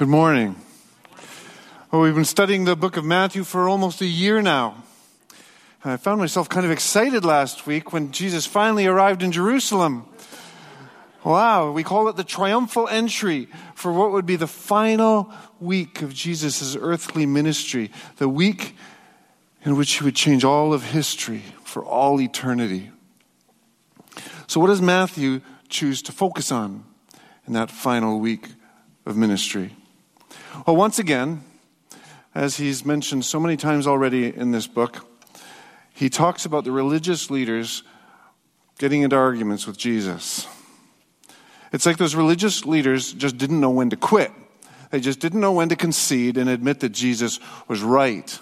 Good morning. Well, we've been studying the book of Matthew for almost a year now. And I found myself kind of excited last week when Jesus finally arrived in Jerusalem. Wow, we call it the triumphal entry for what would be the final week of Jesus' earthly ministry, the week in which he would change all of history for all eternity. So, what does Matthew choose to focus on in that final week of ministry? Well, once again, as he's mentioned so many times already in this book, he talks about the religious leaders getting into arguments with Jesus. It's like those religious leaders just didn't know when to quit. They just didn't know when to concede and admit that Jesus was right.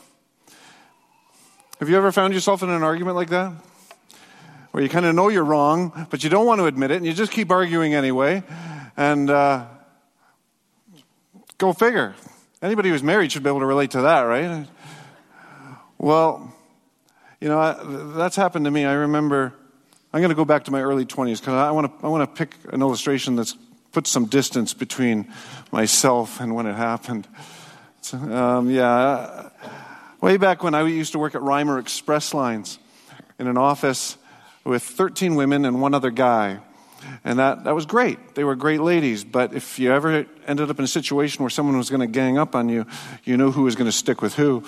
Have you ever found yourself in an argument like that? Where you kind of know you're wrong, but you don't want to admit it, and you just keep arguing anyway. And uh, Go figure. Anybody who's married should be able to relate to that, right? Well, you know, that's happened to me. I remember, I'm going to go back to my early 20s because I want to I want to pick an illustration that's put some distance between myself and when it happened. Um, yeah, way back when I used to work at Reimer Express Lines in an office with 13 women and one other guy. And that, that was great. They were great ladies. But if you ever ended up in a situation where someone was going to gang up on you, you knew who was going to stick with who.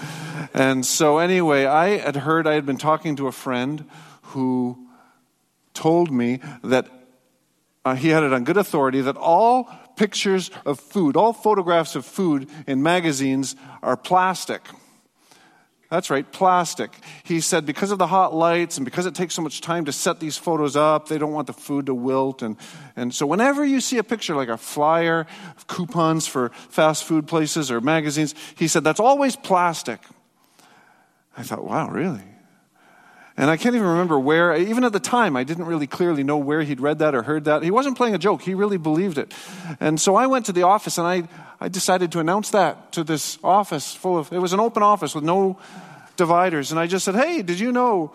And so, anyway, I had heard, I had been talking to a friend who told me that uh, he had it on good authority that all pictures of food, all photographs of food in magazines are plastic. That's right, plastic. He said because of the hot lights and because it takes so much time to set these photos up, they don't want the food to wilt. And, and so, whenever you see a picture like a flyer of coupons for fast food places or magazines, he said that's always plastic. I thought, wow, really? And I can't even remember where, even at the time, I didn't really clearly know where he'd read that or heard that. He wasn't playing a joke, he really believed it. And so I went to the office and I, I decided to announce that to this office full of, it was an open office with no dividers. And I just said, hey, did you know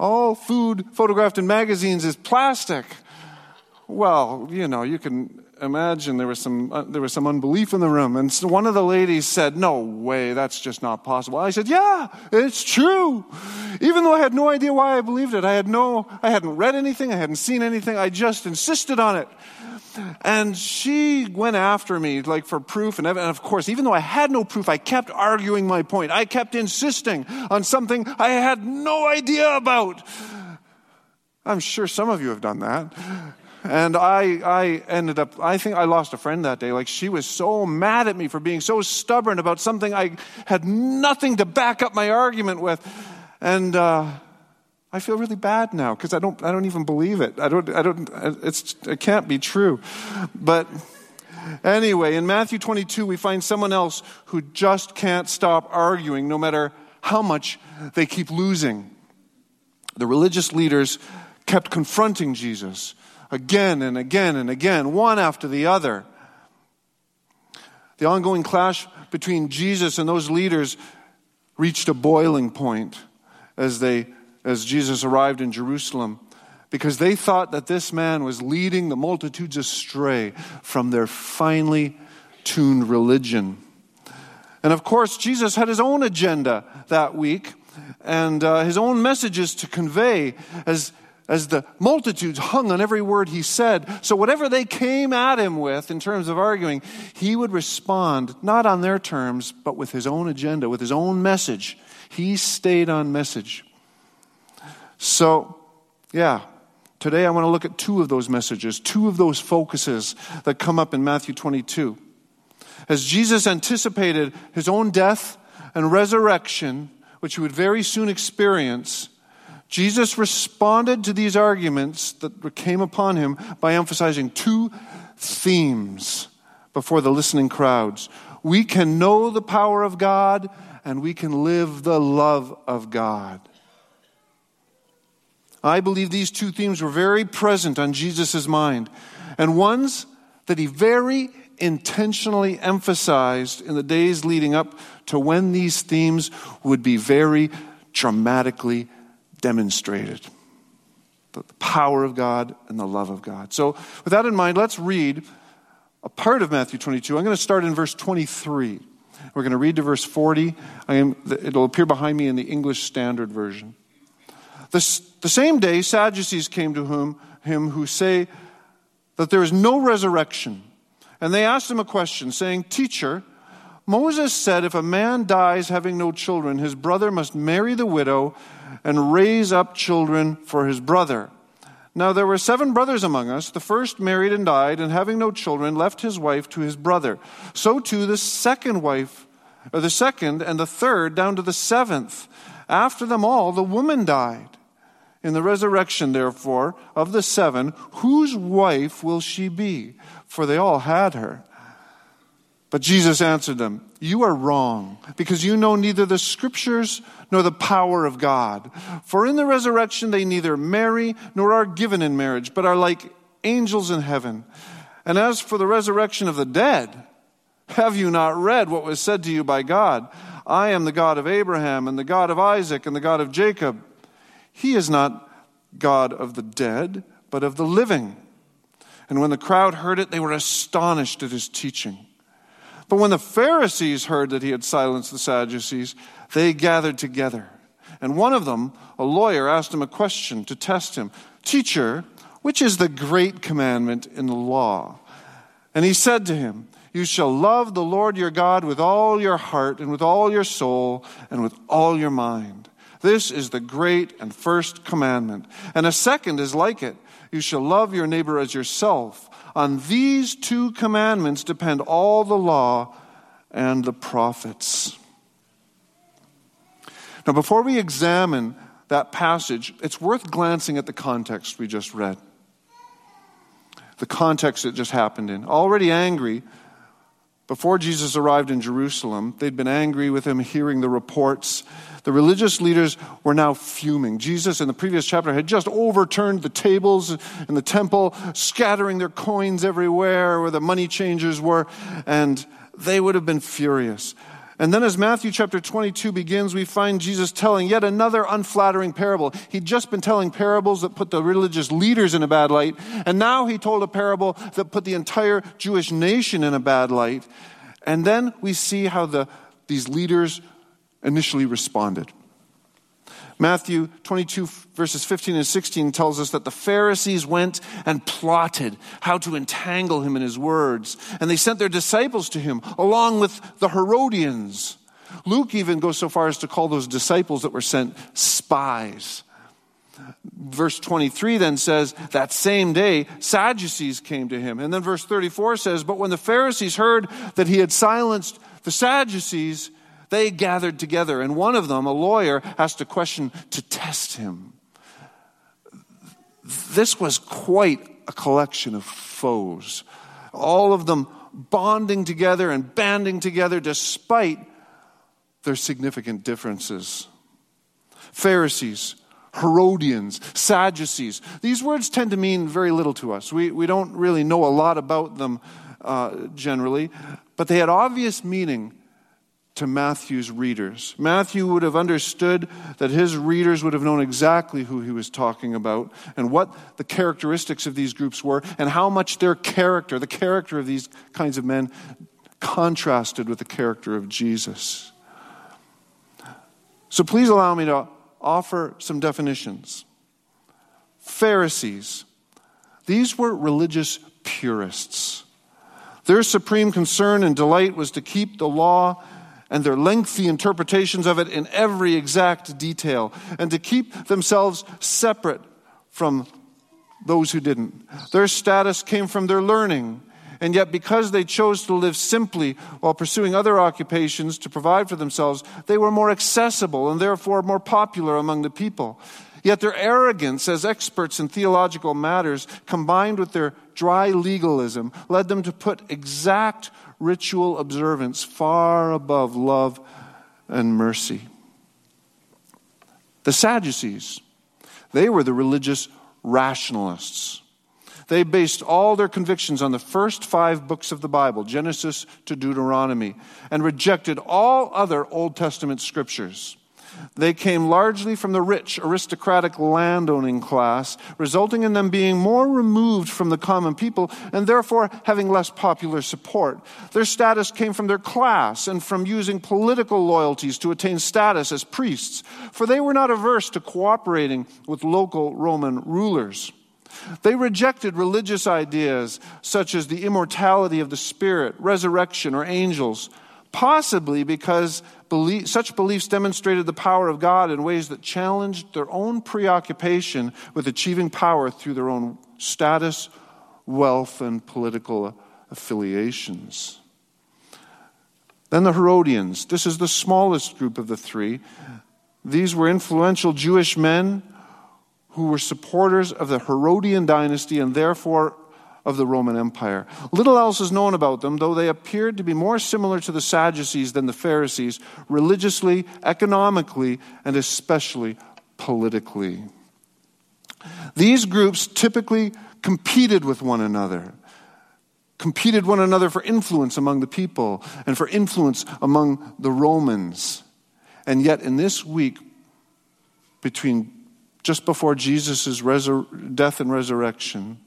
all food photographed in magazines is plastic? Well, you know, you can imagine there was some uh, there was some unbelief in the room and so one of the ladies said no way that's just not possible i said yeah it's true even though i had no idea why i believed it i had no i hadn't read anything i hadn't seen anything i just insisted on it and she went after me, like for proof. And of course, even though I had no proof, I kept arguing my point. I kept insisting on something I had no idea about. I'm sure some of you have done that. And I, I ended up, I think I lost a friend that day. Like she was so mad at me for being so stubborn about something I had nothing to back up my argument with. And, uh, I feel really bad now because I don't, I don't even believe it. I don't, I don't, it's, it can't be true. But anyway, in Matthew 22, we find someone else who just can't stop arguing no matter how much they keep losing. The religious leaders kept confronting Jesus again and again and again, one after the other. The ongoing clash between Jesus and those leaders reached a boiling point as they as Jesus arrived in Jerusalem because they thought that this man was leading the multitudes astray from their finely tuned religion. And of course, Jesus had his own agenda that week and uh, his own messages to convey as, as the multitudes hung on every word he said. So, whatever they came at him with in terms of arguing, he would respond not on their terms, but with his own agenda, with his own message. He stayed on message. So, yeah, today I want to look at two of those messages, two of those focuses that come up in Matthew 22. As Jesus anticipated his own death and resurrection, which he would very soon experience, Jesus responded to these arguments that came upon him by emphasizing two themes before the listening crowds. We can know the power of God and we can live the love of God. I believe these two themes were very present on Jesus' mind, and ones that he very intentionally emphasized in the days leading up to when these themes would be very dramatically demonstrated the power of God and the love of God. So, with that in mind, let's read a part of Matthew 22. I'm going to start in verse 23. We're going to read to verse 40. Am, it'll appear behind me in the English Standard Version. The, the same day, Sadducees came to him, him who say that there is no resurrection. And they asked him a question, saying, Teacher, Moses said if a man dies having no children, his brother must marry the widow and raise up children for his brother. Now there were seven brothers among us. The first married and died, and having no children, left his wife to his brother. So too the second wife, or the second and the third, down to the seventh. After them all, the woman died. In the resurrection, therefore, of the seven, whose wife will she be? For they all had her. But Jesus answered them, You are wrong, because you know neither the scriptures nor the power of God. For in the resurrection they neither marry nor are given in marriage, but are like angels in heaven. And as for the resurrection of the dead, have you not read what was said to you by God? I am the God of Abraham, and the God of Isaac, and the God of Jacob. He is not God of the dead, but of the living. And when the crowd heard it, they were astonished at his teaching. But when the Pharisees heard that he had silenced the Sadducees, they gathered together. And one of them, a lawyer, asked him a question to test him Teacher, which is the great commandment in the law? And he said to him, You shall love the Lord your God with all your heart, and with all your soul, and with all your mind. This is the great and first commandment. And a second is like it You shall love your neighbor as yourself. On these two commandments depend all the law and the prophets. Now, before we examine that passage, it's worth glancing at the context we just read. The context it just happened in. Already angry, before Jesus arrived in Jerusalem, they'd been angry with him hearing the reports the religious leaders were now fuming. Jesus, in the previous chapter, had just overturned the tables in the temple, scattering their coins everywhere where the money changers were, and they would have been furious. And then, as Matthew chapter 22 begins, we find Jesus telling yet another unflattering parable. He'd just been telling parables that put the religious leaders in a bad light, and now he told a parable that put the entire Jewish nation in a bad light. And then we see how the, these leaders initially responded. Matthew 22, verses 15 and 16 tells us that the Pharisees went and plotted how to entangle him in his words, and they sent their disciples to him along with the Herodians. Luke even goes so far as to call those disciples that were sent spies. Verse 23 then says, That same day, Sadducees came to him. And then verse 34 says, But when the Pharisees heard that he had silenced the Sadducees, they gathered together, and one of them, a lawyer, asked a question to test him. This was quite a collection of foes, all of them bonding together and banding together despite their significant differences. Pharisees, Herodians, Sadducees. These words tend to mean very little to us. We, we don't really know a lot about them uh, generally, but they had obvious meaning to Matthew's readers. Matthew would have understood that his readers would have known exactly who he was talking about and what the characteristics of these groups were and how much their character, the character of these kinds of men, contrasted with the character of Jesus. So please allow me to offer some definitions. Pharisees, these were religious purists. Their supreme concern and delight was to keep the law and their lengthy interpretations of it in every exact detail, and to keep themselves separate from those who didn't. Their status came from their learning, and yet because they chose to live simply while pursuing other occupations to provide for themselves, they were more accessible and therefore more popular among the people. Yet their arrogance as experts in theological matters, combined with their dry legalism, led them to put exact ritual observance far above love and mercy. The Sadducees, they were the religious rationalists. They based all their convictions on the first five books of the Bible, Genesis to Deuteronomy, and rejected all other Old Testament scriptures. They came largely from the rich, aristocratic landowning class, resulting in them being more removed from the common people and therefore having less popular support. Their status came from their class and from using political loyalties to attain status as priests, for they were not averse to cooperating with local Roman rulers. They rejected religious ideas such as the immortality of the spirit, resurrection, or angels, possibly because belief, such beliefs demonstrated the power of God in ways that challenged their own preoccupation with achieving power through their own status, wealth, and political affiliations. Then the Herodians. This is the smallest group of the three. These were influential Jewish men who were supporters of the Herodian dynasty and therefore of the Roman Empire. Little else is known about them, though they appeared to be more similar to the Sadducees than the Pharisees, religiously, economically, and especially politically. These groups typically competed with one another, competed one another for influence among the people and for influence among the Romans. And yet, in this week, between just before Jesus' resur- death and resurrection,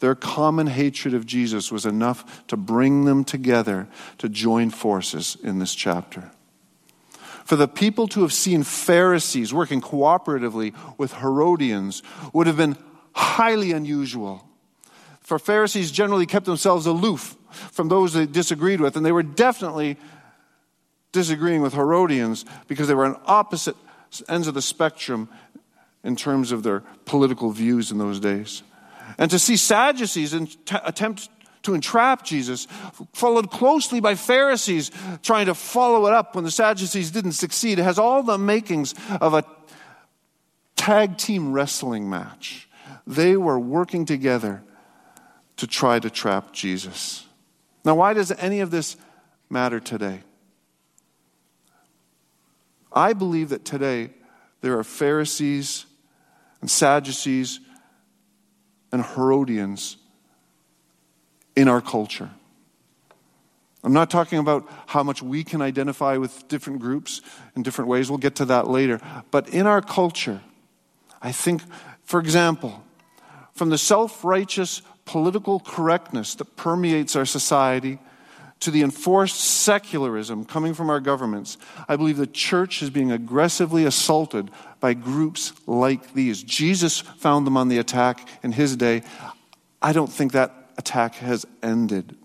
their common hatred of Jesus was enough to bring them together to join forces in this chapter. For the people to have seen Pharisees working cooperatively with Herodians would have been highly unusual. For Pharisees generally kept themselves aloof from those they disagreed with, and they were definitely disagreeing with Herodians because they were on opposite ends of the spectrum in terms of their political views in those days. And to see Sadducees attempt to entrap Jesus, followed closely by Pharisees trying to follow it up when the Sadducees didn't succeed, it has all the makings of a tag team wrestling match. They were working together to try to trap Jesus. Now, why does any of this matter today? I believe that today there are Pharisees and Sadducees and Herodians in our culture. I'm not talking about how much we can identify with different groups in different ways. We'll get to that later. But in our culture, I think, for example, from the self righteous political correctness that permeates our society to the enforced secularism coming from our governments, I believe the church is being aggressively assaulted by groups like these. Jesus found them on the attack in his day. I don't think that attack has ended.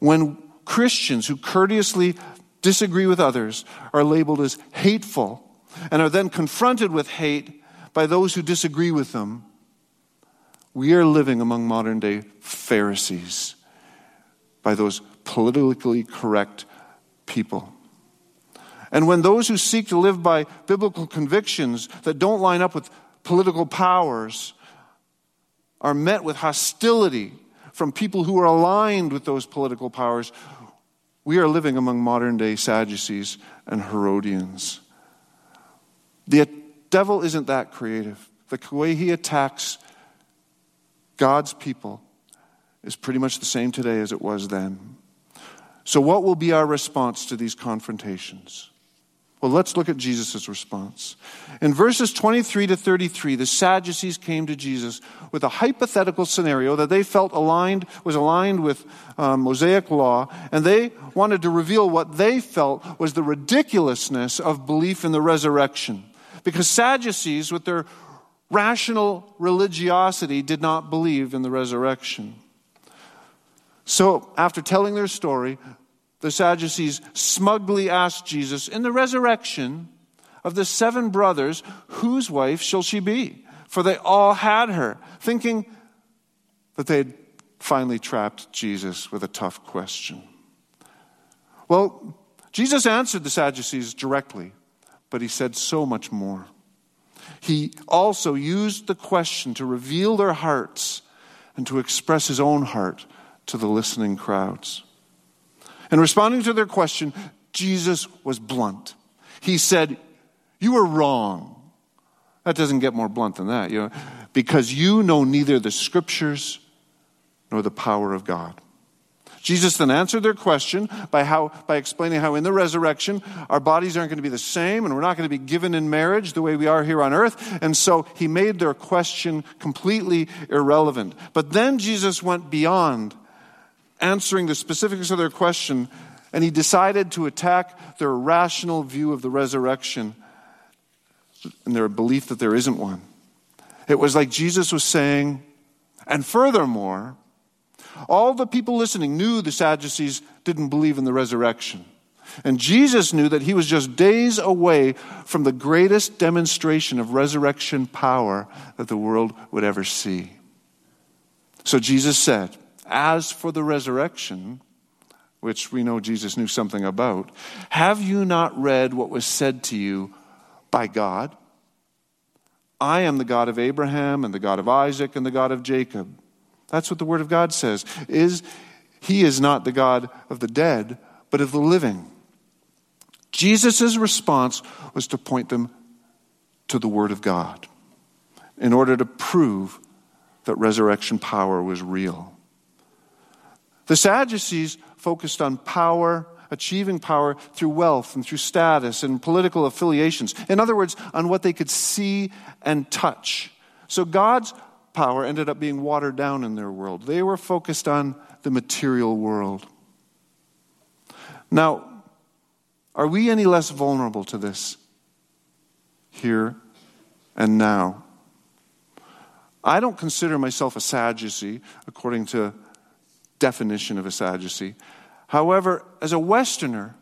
When Christians who courteously disagree with others are labeled as hateful and are then confronted with hate by those who disagree with them, we are living among modern day Pharisees by those politically correct people. And when those who seek to live by biblical convictions that don't line up with political powers are met with hostility from people who are aligned with those political powers, we are living among modern day Sadducees and Herodians. The devil isn't that creative. The way he attacks God's people is pretty much the same today as it was then. So, what will be our response to these confrontations? Well, let's look at Jesus' response. In verses 23 to 33, the Sadducees came to Jesus with a hypothetical scenario that they felt aligned, was aligned with um, Mosaic law, and they wanted to reveal what they felt was the ridiculousness of belief in the resurrection. Because Sadducees, with their rational religiosity, did not believe in the resurrection. So, after telling their story, the Sadducees smugly asked Jesus, In the resurrection of the seven brothers, whose wife shall she be? For they all had her, thinking that they had finally trapped Jesus with a tough question. Well, Jesus answered the Sadducees directly, but he said so much more. He also used the question to reveal their hearts and to express his own heart to the listening crowds. In responding to their question, Jesus was blunt. He said, You are wrong. That doesn't get more blunt than that, you know, because you know neither the scriptures nor the power of God. Jesus then answered their question by, how, by explaining how in the resurrection our bodies aren't going to be the same and we're not going to be given in marriage the way we are here on earth. And so he made their question completely irrelevant. But then Jesus went beyond answering the specifics of their question and he decided to attack their rational view of the resurrection and their belief that there isn't one. It was like Jesus was saying, and furthermore, all the people listening knew the Sadducees didn't believe in the resurrection. And Jesus knew that he was just days away from the greatest demonstration of resurrection power that the world would ever see. So Jesus said, As for the resurrection, which we know Jesus knew something about, have you not read what was said to you by God? I am the God of Abraham and the God of Isaac and the God of Jacob. That's what the Word of God says. Is He is not the God of the dead, but of the living. Jesus' response was to point them to the Word of God in order to prove that resurrection power was real. The Sadducees focused on power, achieving power through wealth and through status and political affiliations. In other words, on what they could see and touch. So God's power ended up being watered down in their world. They were focused on the material world. Now, are we any less vulnerable to this here and now? I don't consider myself a Sadducee according to definition of a Sadducee. However, as a Westerner,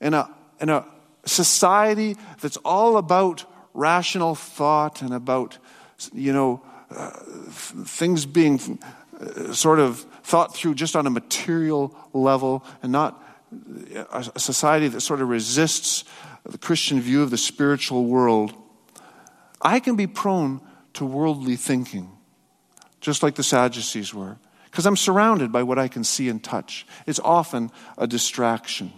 in a, in a society that's all about rational thought and about, you know, uh, things being uh, sort of thought through just on a material level and not a, a society that sort of resists the Christian view of the spiritual world, I can be prone to worldly thinking, just like the Sadducees were, because I'm surrounded by what I can see and touch. It's often a distraction.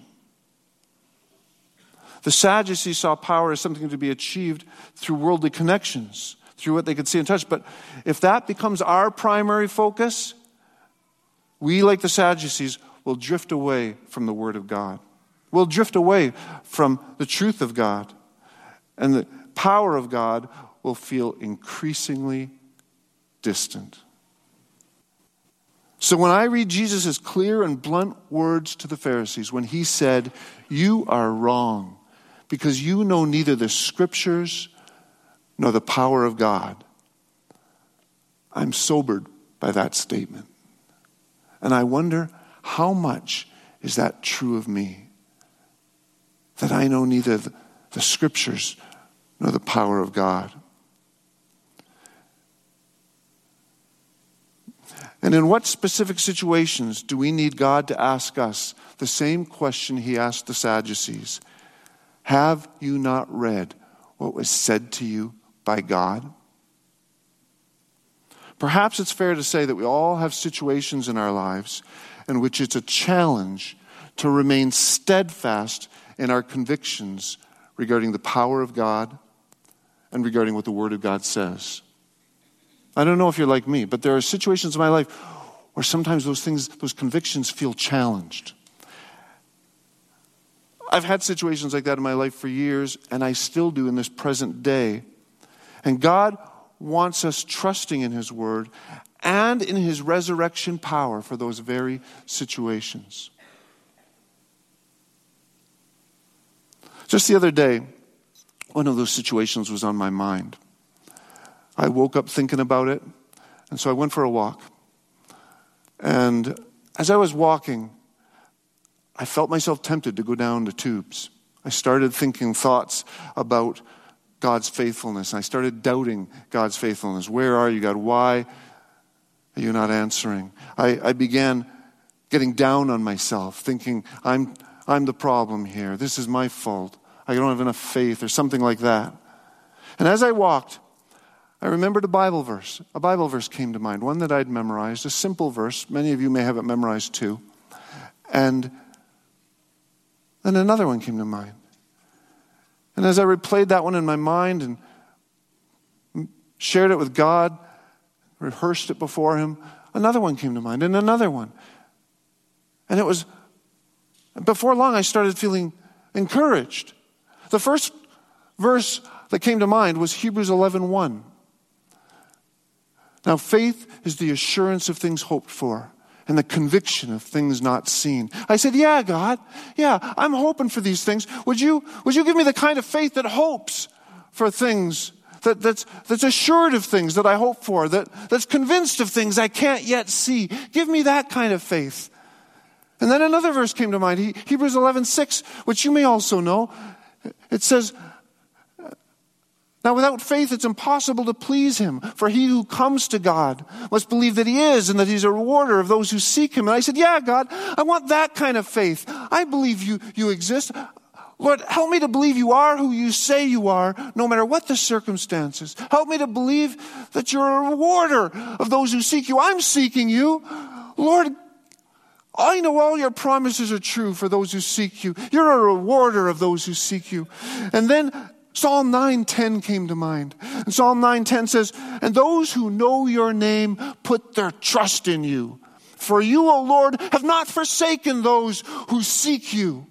The Sadducees saw power as something to be achieved through worldly connections through what they could see and touch. But if that becomes our primary focus, we, like the Sadducees, will drift away from the Word of God. We'll drift away from the truth of God. And the power of God will feel increasingly distant. So when I read Jesus' clear and blunt words to the Pharisees, when he said, You are wrong because you know neither the scriptures nor the power of God. I'm sobered by that statement. And I wonder how much is that true of me? That I know neither the, scriptures nor the power of God. And in what specific situations do we need God to ask us the same question he asked the Sadducees? Have you not read what was said to you by God? Perhaps it's fair to say that we all have situations in our lives in which it's a challenge to remain steadfast in our convictions regarding the power of God and regarding what the Word of God says. I don't know if you're like me, but there are situations in my life where sometimes those things, those convictions feel challenged. I've had situations like that in my life for years, and I still do in this present day. And God wants us trusting in His Word and in His resurrection power for those very situations. Just the other day, one of those situations was on my mind. I woke up thinking about it, and so I went for a walk. And as I was walking, I felt myself tempted to go down the tubes. I started thinking thoughts about God's faithfulness. I started doubting God's faithfulness. Where are you, God? Why are you not answering? I, I began getting down on myself, thinking, I'm, I'm the problem here. This is my fault. I don't have enough faith, or something like that. And as I walked, I remembered a Bible verse. A Bible verse came to mind, one that I'd memorized, a simple verse. Many of you may have it memorized too. And then another one came to mind. And as I replayed that one in my mind and shared it with God, rehearsed it before Him, another one came to mind, and another one. And it was, before long, I started feeling encouraged. The first verse that came to mind was Hebrews 11 1. Now, faith is the assurance of things hoped for and the conviction of things not seen. I said, Yeah, God, yeah, I'm hoping for these things. Would you, would you give me the kind of faith that hopes for things, that, that's, that's assured of things that I hope for, that, that's convinced of things I can't yet see? Give me that kind of faith. And then another verse came to mind, Hebrews 11 6, which you may also know. It says, now, without faith, it's impossible to please him. For he who comes to God must believe that he is and that he's a rewarder of those who seek him. And I said, Yeah, God, I want that kind of faith. I believe you, you exist. Lord, help me to believe you are who you say you are, no matter what the circumstances. Help me to believe that you're a rewarder of those who seek you. I'm seeking you. Lord, I know all your promises are true for those who seek you. You're a rewarder of those who seek you. And then Psalm 9:10 came to mind. And Psalm 9:10 says, "And those who know your name put their trust in you. For you, O Lord, have not forsaken those who seek you."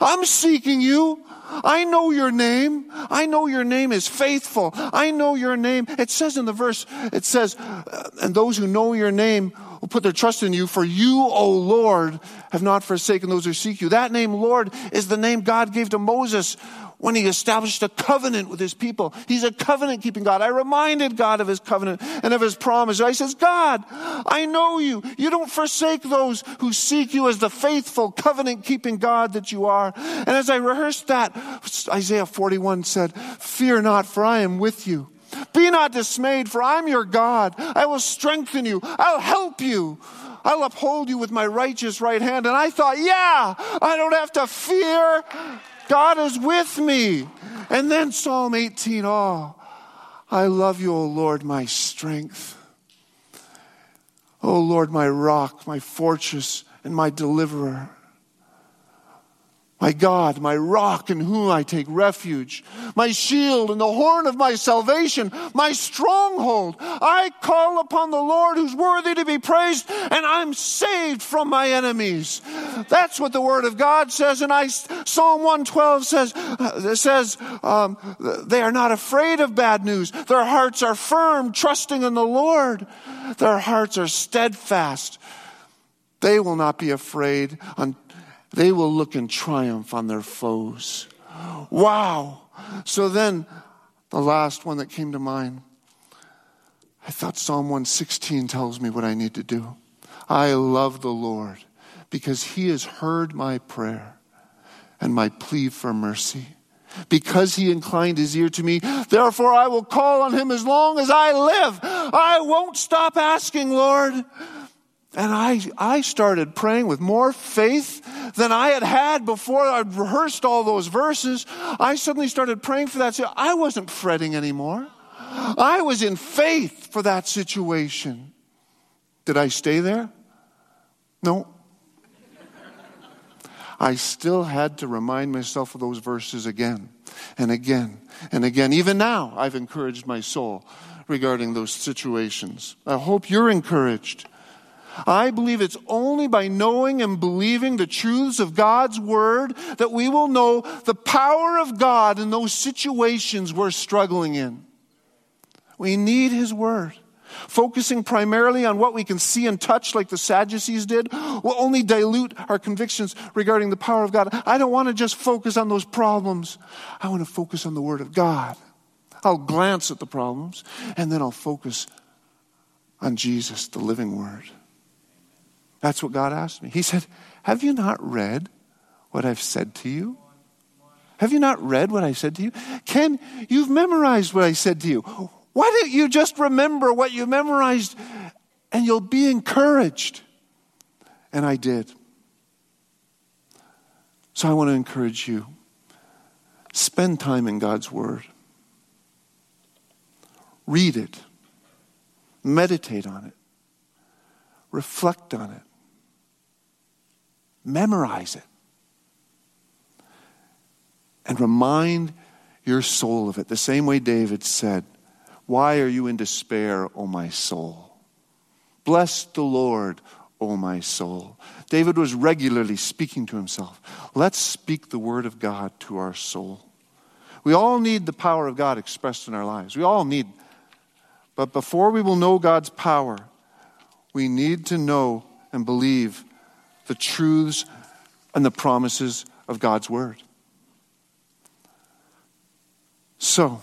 I'm seeking you. I know your name. I know your name is faithful. I know your name. It says in the verse, it says, uh, and those who know your name will put their trust in you, for you, O Lord, have not forsaken those who seek you. That name, Lord, is the name God gave to Moses when he established a covenant with his people. He's a covenant keeping God. I reminded God of his covenant and of his promise. I says, God, I know you. You don't forsake those who seek you as the faithful covenant keeping God that you are. And as I rehearsed that, Isaiah 41 said, fear not for I am with you. Be not dismayed for I'm your God. I will strengthen you. I'll help you. I'll uphold you with my righteous right hand. And I thought, yeah, I don't have to fear. God is with me. And then Psalm 18, oh, I love you, O Lord, my strength. O Lord, my rock, my fortress, and my deliverer. My God, my rock in whom I take refuge, my shield and the horn of my salvation, my stronghold. I call upon the Lord who's worthy to be praised, and I'm saved from my enemies. That's what the Word of God says. And I, Psalm 112 says, uh, says um, they are not afraid of bad news. Their hearts are firm, trusting in the Lord. Their hearts are steadfast. They will not be afraid they will look in triumph on their foes. Wow. So then, the last one that came to mind, I thought Psalm 116 tells me what I need to do. I love the Lord because he has heard my prayer and my plea for mercy. Because he inclined his ear to me, therefore I will call on him as long as I live. I won't stop asking, Lord. And I, I started praying with more faith than I had had before I'd rehearsed all those verses. I suddenly started praying for that. I wasn't fretting anymore. I was in faith for that situation. Did I stay there? No. I still had to remind myself of those verses again and again and again. Even now, I've encouraged my soul regarding those situations. I hope you're encouraged. I believe it's only by knowing and believing the truths of God's Word that we will know the power of God in those situations we're struggling in. We need His Word. Focusing primarily on what we can see and touch, like the Sadducees did, will only dilute our convictions regarding the power of God. I don't want to just focus on those problems. I want to focus on the Word of God. I'll glance at the problems and then I'll focus on Jesus, the living Word. That's what God asked me. He said, Have you not read what I've said to you? Have you not read what I said to you? Ken, you've memorized what I said to you. Why don't you just remember what you memorized and you'll be encouraged? And I did. So I want to encourage you spend time in God's Word, read it, meditate on it, reflect on it. Memorize it. And remind your soul of it. The same way David said, Why are you in despair, O my soul? Bless the Lord, O my soul. David was regularly speaking to himself. Let's speak the word of God to our soul. We all need the power of God expressed in our lives. We all need. But before we will know God's power, we need to know and believe the truths and the promises of God's word. So,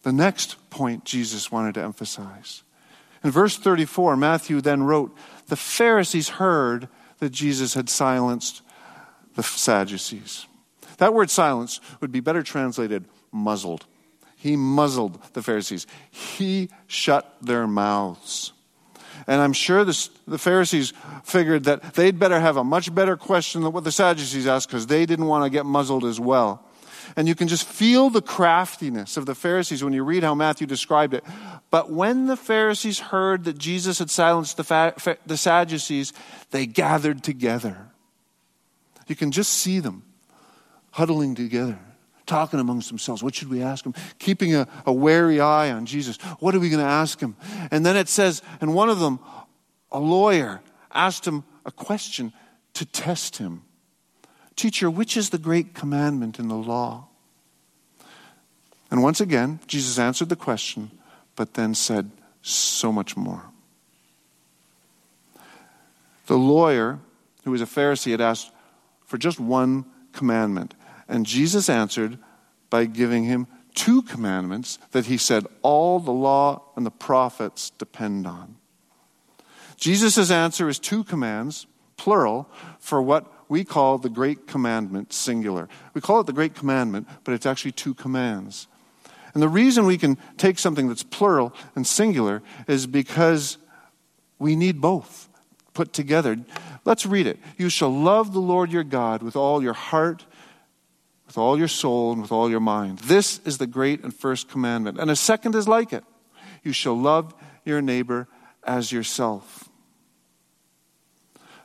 the next point Jesus wanted to emphasize. In verse 34, Matthew then wrote, The Pharisees heard that Jesus had silenced the Sadducees. That word silence would be better translated muzzled. He muzzled the Pharisees, he shut their mouths. And I'm sure the, the Pharisees figured that they'd better have a much better question than what the Sadducees asked because they didn't want to get muzzled as well. And you can just feel the craftiness of the Pharisees when you read how Matthew described it. But when the Pharisees heard that Jesus had silenced the, fa- the Sadducees, they gathered together. You can just see them huddling together, talking amongst themselves. What should we ask him? Keeping a, a wary eye on Jesus. What are we going to ask him? And then it says, and one of them, a lawyer, asked him a question to test him. Teacher, which is the great commandment in the law? And once again, Jesus answered the question, but then said so much more. The lawyer, who was a Pharisee, had asked for just one commandment. And Jesus answered by giving him two commandments that he said all the law and the prophets depend on. Jesus' answer is two commands, plural, for what we call the Great Commandment, singular. We call it the Great Commandment, but it's actually two commands. And the reason we can take something that's plural and singular is because we need both put together. Let's read it. You shall love the Lord your God with all your heart, with all your soul, and with all your mind. This is the great and first commandment. And a second is like it. You shall love your neighbor as yourself.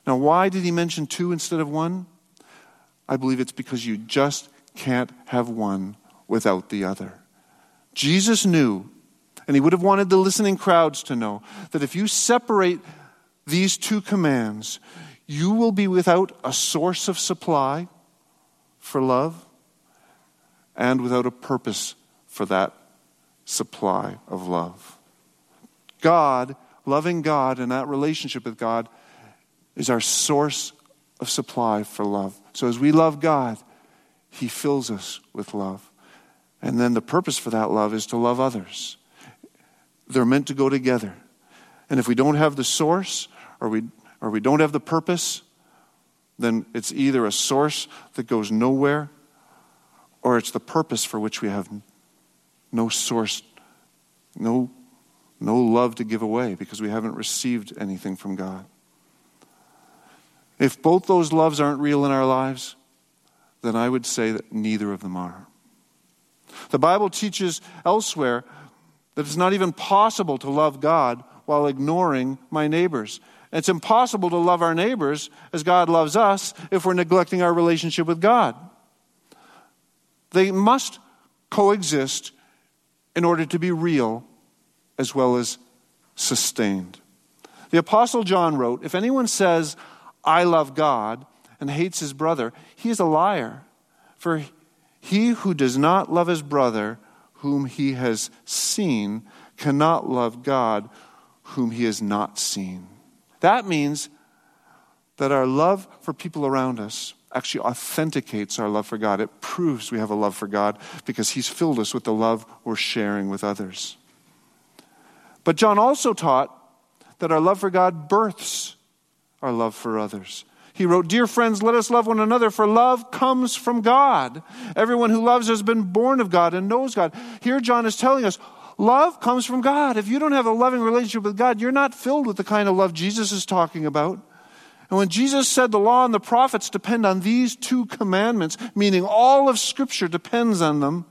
Now, why did he mention two instead of one? I believe it's because you just can't have one without the other. Jesus knew, and he would have wanted the listening crowds to know, that if you separate these two commands, you will be without a source of supply for love and without a purpose for that supply of love. God, loving God and that relationship with God, is our source of supply for love. So as we love God, He fills us with love. And then the purpose for that love is to love others. They're meant to go together. And if we don't have the source or we, or we don't have the purpose, then it's either a source that goes nowhere or it's the purpose for which we have no source, no, no love to give away because we haven't received anything from God. If both those loves aren't real in our lives, then I would say that neither of them are. The Bible teaches elsewhere that it's not even possible to love God while ignoring my neighbors. It's impossible to love our neighbors as God loves us if we're neglecting our relationship with God. They must coexist in order to be real as well as sustained. The Apostle John wrote If anyone says, I love God, and hates his brother, he is a liar. For he who does not love his brother, whom he has seen, cannot love God, whom he has not seen. That means that our love for people around us actually authenticates our love for God. It proves we have a love for God because he's filled us with the love we're sharing with others. But John also taught that our love for God births our love for others. He wrote, Dear friends, let us love one another, for love comes from God. Everyone who loves has been born of God and knows God. Here, John is telling us, love comes from God. If you don't have a loving relationship with God, you're not filled with the kind of love Jesus is talking about. And when Jesus said the law and the prophets depend on these two commandments, meaning all of Scripture depends on them,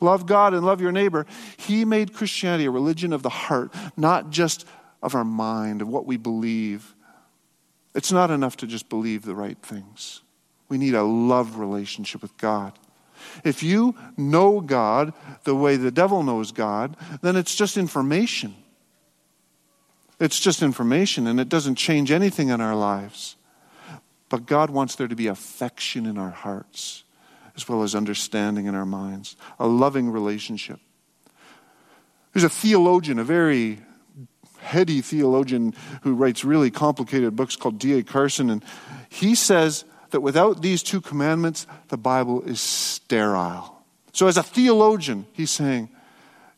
love God and love your neighbor, he made Christianity a religion of the heart, not just of our mind, of what we believe. It's not enough to just believe the right things. We need a love relationship with God. If you know God the way the devil knows God, then it's just information. It's just information and it doesn't change anything in our lives. But God wants there to be affection in our hearts as well as understanding in our minds, a loving relationship. There's a theologian, a very heady theologian who writes really complicated books called D.A. Carson, and he says that without these two commandments, the Bible is sterile. So, as a theologian, he's saying,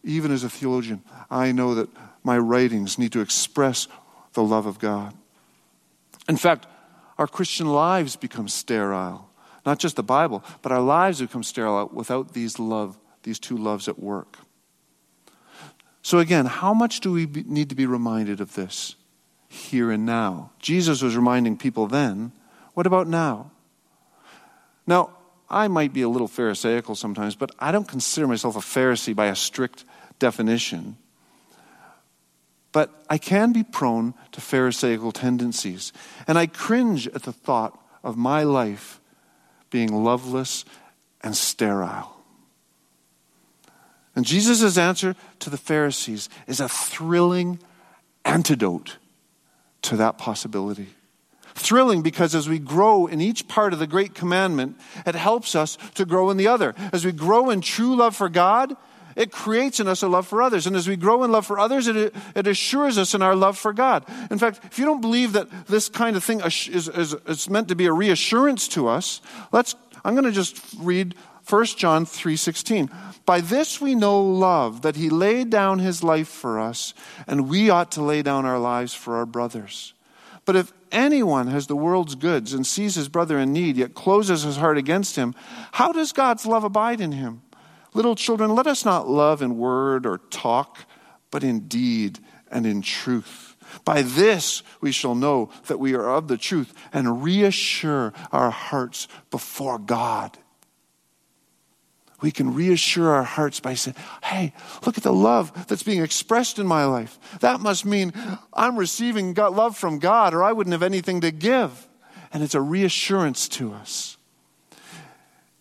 even as a theologian, I know that my writings need to express the love of God. In fact, our Christian lives become sterile. Not just the Bible, but our lives become sterile without these love, these two loves at work. So again, how much do we need to be reminded of this here and now? Jesus was reminding people then. What about now? Now, I might be a little Pharisaical sometimes, but I don't consider myself a Pharisee by a strict definition. But I can be prone to Pharisaical tendencies. And I cringe at the thought of my life being loveless and sterile. And Jesus' answer to the Pharisees is a thrilling antidote to that possibility. Thrilling because as we grow in each part of the great commandment, it helps us to grow in the other. As we grow in true love for God, it creates in us a love for others. And as we grow in love for others, it, it assures us in our love for God. In fact, if you don't believe that this kind of thing is, is, is meant to be a reassurance to us, let's, I'm going to just read 1 John 3:16. By this we know love that he laid down his life for us and we ought to lay down our lives for our brothers. But if anyone has the world's goods and sees his brother in need yet closes his heart against him, how does God's love abide in him? Little children, let us not love in word or talk, but in deed and in truth. By this we shall know that we are of the truth and reassure our hearts before God we can reassure our hearts by saying, hey, look at the love that's being expressed in my life. That must mean I'm receiving God, love from God, or I wouldn't have anything to give. And it's a reassurance to us.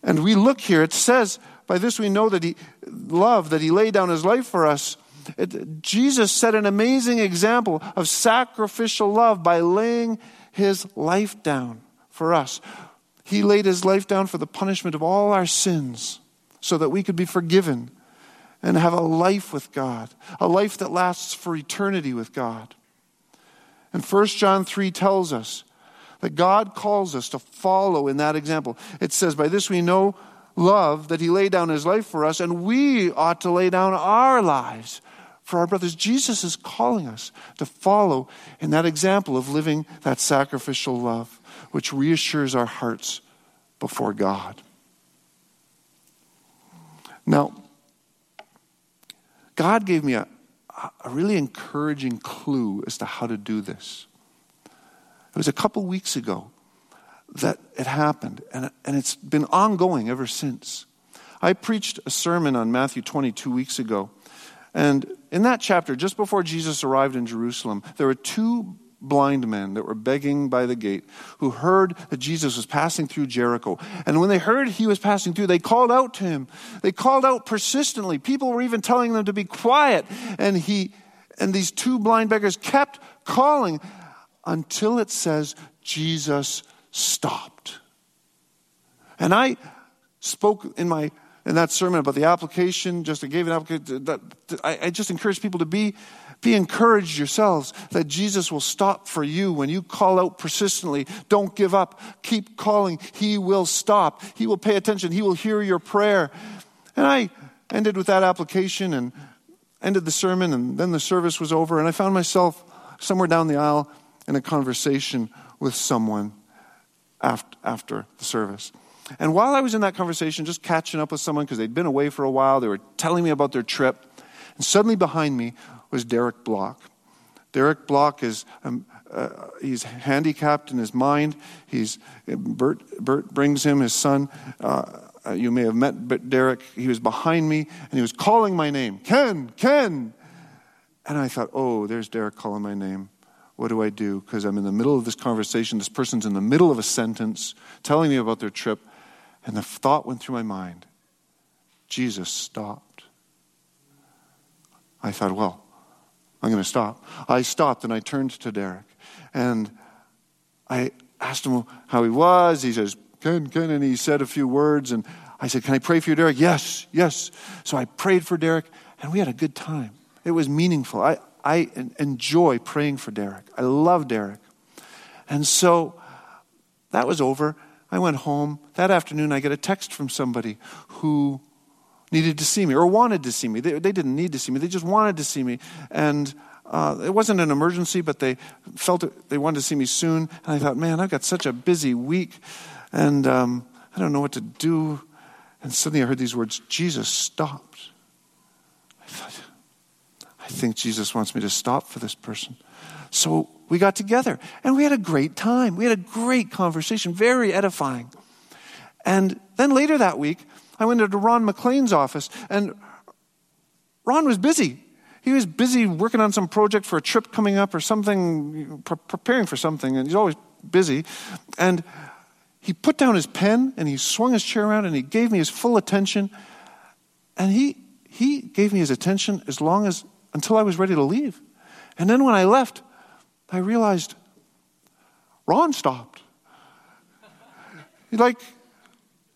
And we look here, it says, by this we know that he love, that he laid down his life for us. It, Jesus set an amazing example of sacrificial love by laying his life down for us. He laid his life down for the punishment of all our sins so that we could be forgiven and have a life with God, a life that lasts for eternity with God. And 1 John 3 tells us that God calls us to follow in that example. It says, By this we know love, that He laid down His life for us, and we ought to lay down our lives for our brothers. Jesus is calling us to follow in that example of living that sacrificial love, which reassures our hearts before God. Now, God gave me a, a really encouraging clue as to how to do this. It was a couple weeks ago that it happened, and, and it's been ongoing ever since. I preached a sermon on Matthew 22 weeks ago, and in that chapter, just before Jesus arrived in Jerusalem, there were two blind men that were begging by the gate who heard that Jesus was passing through Jericho. And when they heard he was passing through, they called out to him. They called out persistently. People were even telling them to be quiet. And he and these two blind beggars kept calling until it says Jesus stopped. And I spoke in my in that sermon about the application, just I gave an application that I, I just encourage people to be be encouraged yourselves that Jesus will stop for you when you call out persistently. Don't give up. Keep calling. He will stop. He will pay attention. He will hear your prayer. And I ended with that application and ended the sermon, and then the service was over, and I found myself somewhere down the aisle in a conversation with someone after, after the service. And while I was in that conversation, just catching up with someone because they'd been away for a while, they were telling me about their trip. And suddenly behind me was Derek Block. Derek Block is um, uh, he's handicapped in his mind. He's Bert, Bert brings him his son. Uh, you may have met Derek. He was behind me and he was calling my name, Ken, Ken. And I thought, oh, there's Derek calling my name. What do I do? Because I'm in the middle of this conversation. This person's in the middle of a sentence telling me about their trip. And the thought went through my mind Jesus stopped. I thought, well, I'm going to stop. I stopped and I turned to Derek and I asked him how he was. He says, Ken, Ken, and he said a few words. And I said, Can I pray for you, Derek? Yes, yes. So I prayed for Derek and we had a good time. It was meaningful. I, I enjoy praying for Derek. I love Derek. And so that was over. I went home. That afternoon, I get a text from somebody who needed to see me or wanted to see me. They, they didn't need to see me, they just wanted to see me. And uh, it wasn't an emergency, but they felt it, they wanted to see me soon. And I thought, man, I've got such a busy week, and um, I don't know what to do. And suddenly I heard these words Jesus stopped. I think Jesus wants me to stop for this person. So we got together and we had a great time. We had a great conversation, very edifying. And then later that week, I went into Ron McLean's office and Ron was busy. He was busy working on some project for a trip coming up or something, pre- preparing for something, and he's always busy. And he put down his pen and he swung his chair around and he gave me his full attention. And he, he gave me his attention as long as until I was ready to leave. And then when I left, I realized Ron stopped. Like,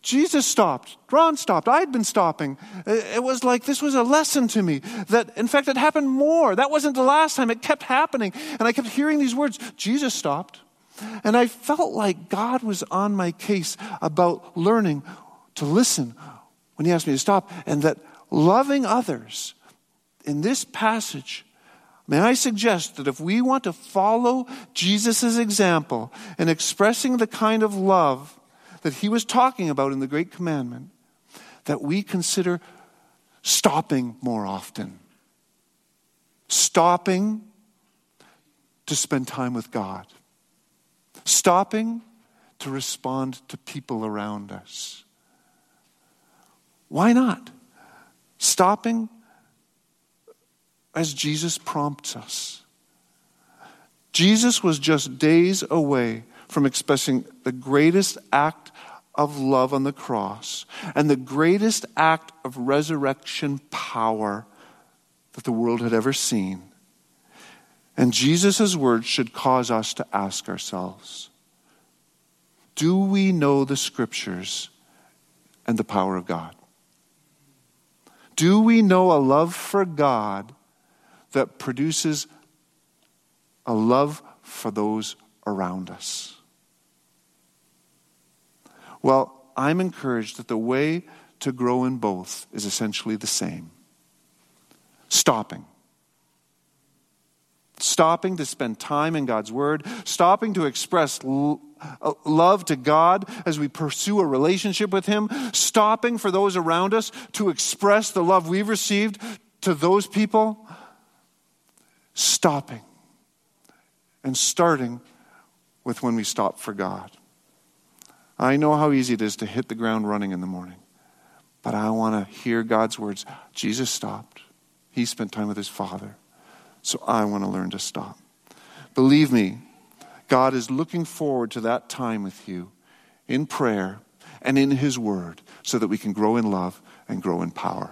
Jesus stopped. Ron stopped. I'd been stopping. It was like this was a lesson to me that, in fact, it happened more. That wasn't the last time. It kept happening. And I kept hearing these words Jesus stopped. And I felt like God was on my case about learning to listen when He asked me to stop, and that loving others in this passage May I suggest that if we want to follow Jesus' example in expressing the kind of love that he was talking about in the Great Commandment, that we consider stopping more often. Stopping to spend time with God. Stopping to respond to people around us. Why not? Stopping as Jesus prompts us. Jesus was just days away from expressing the greatest act of love on the cross and the greatest act of resurrection power that the world had ever seen. And Jesus' words should cause us to ask ourselves Do we know the scriptures and the power of God? Do we know a love for God that produces a love for those around us. Well, I'm encouraged that the way to grow in both is essentially the same stopping. Stopping to spend time in God's Word, stopping to express uh, love to God as we pursue a relationship with Him, stopping for those around us to express the love we've received to those people, stopping and starting with when we stop for God. I know how easy it is to hit the ground running in the morning, but I want to hear God's words. Jesus stopped, He spent time with His Father, so I want to learn to stop. Believe me, God is looking forward to that time with you in prayer and in His Word so that we can grow in love and grow in power.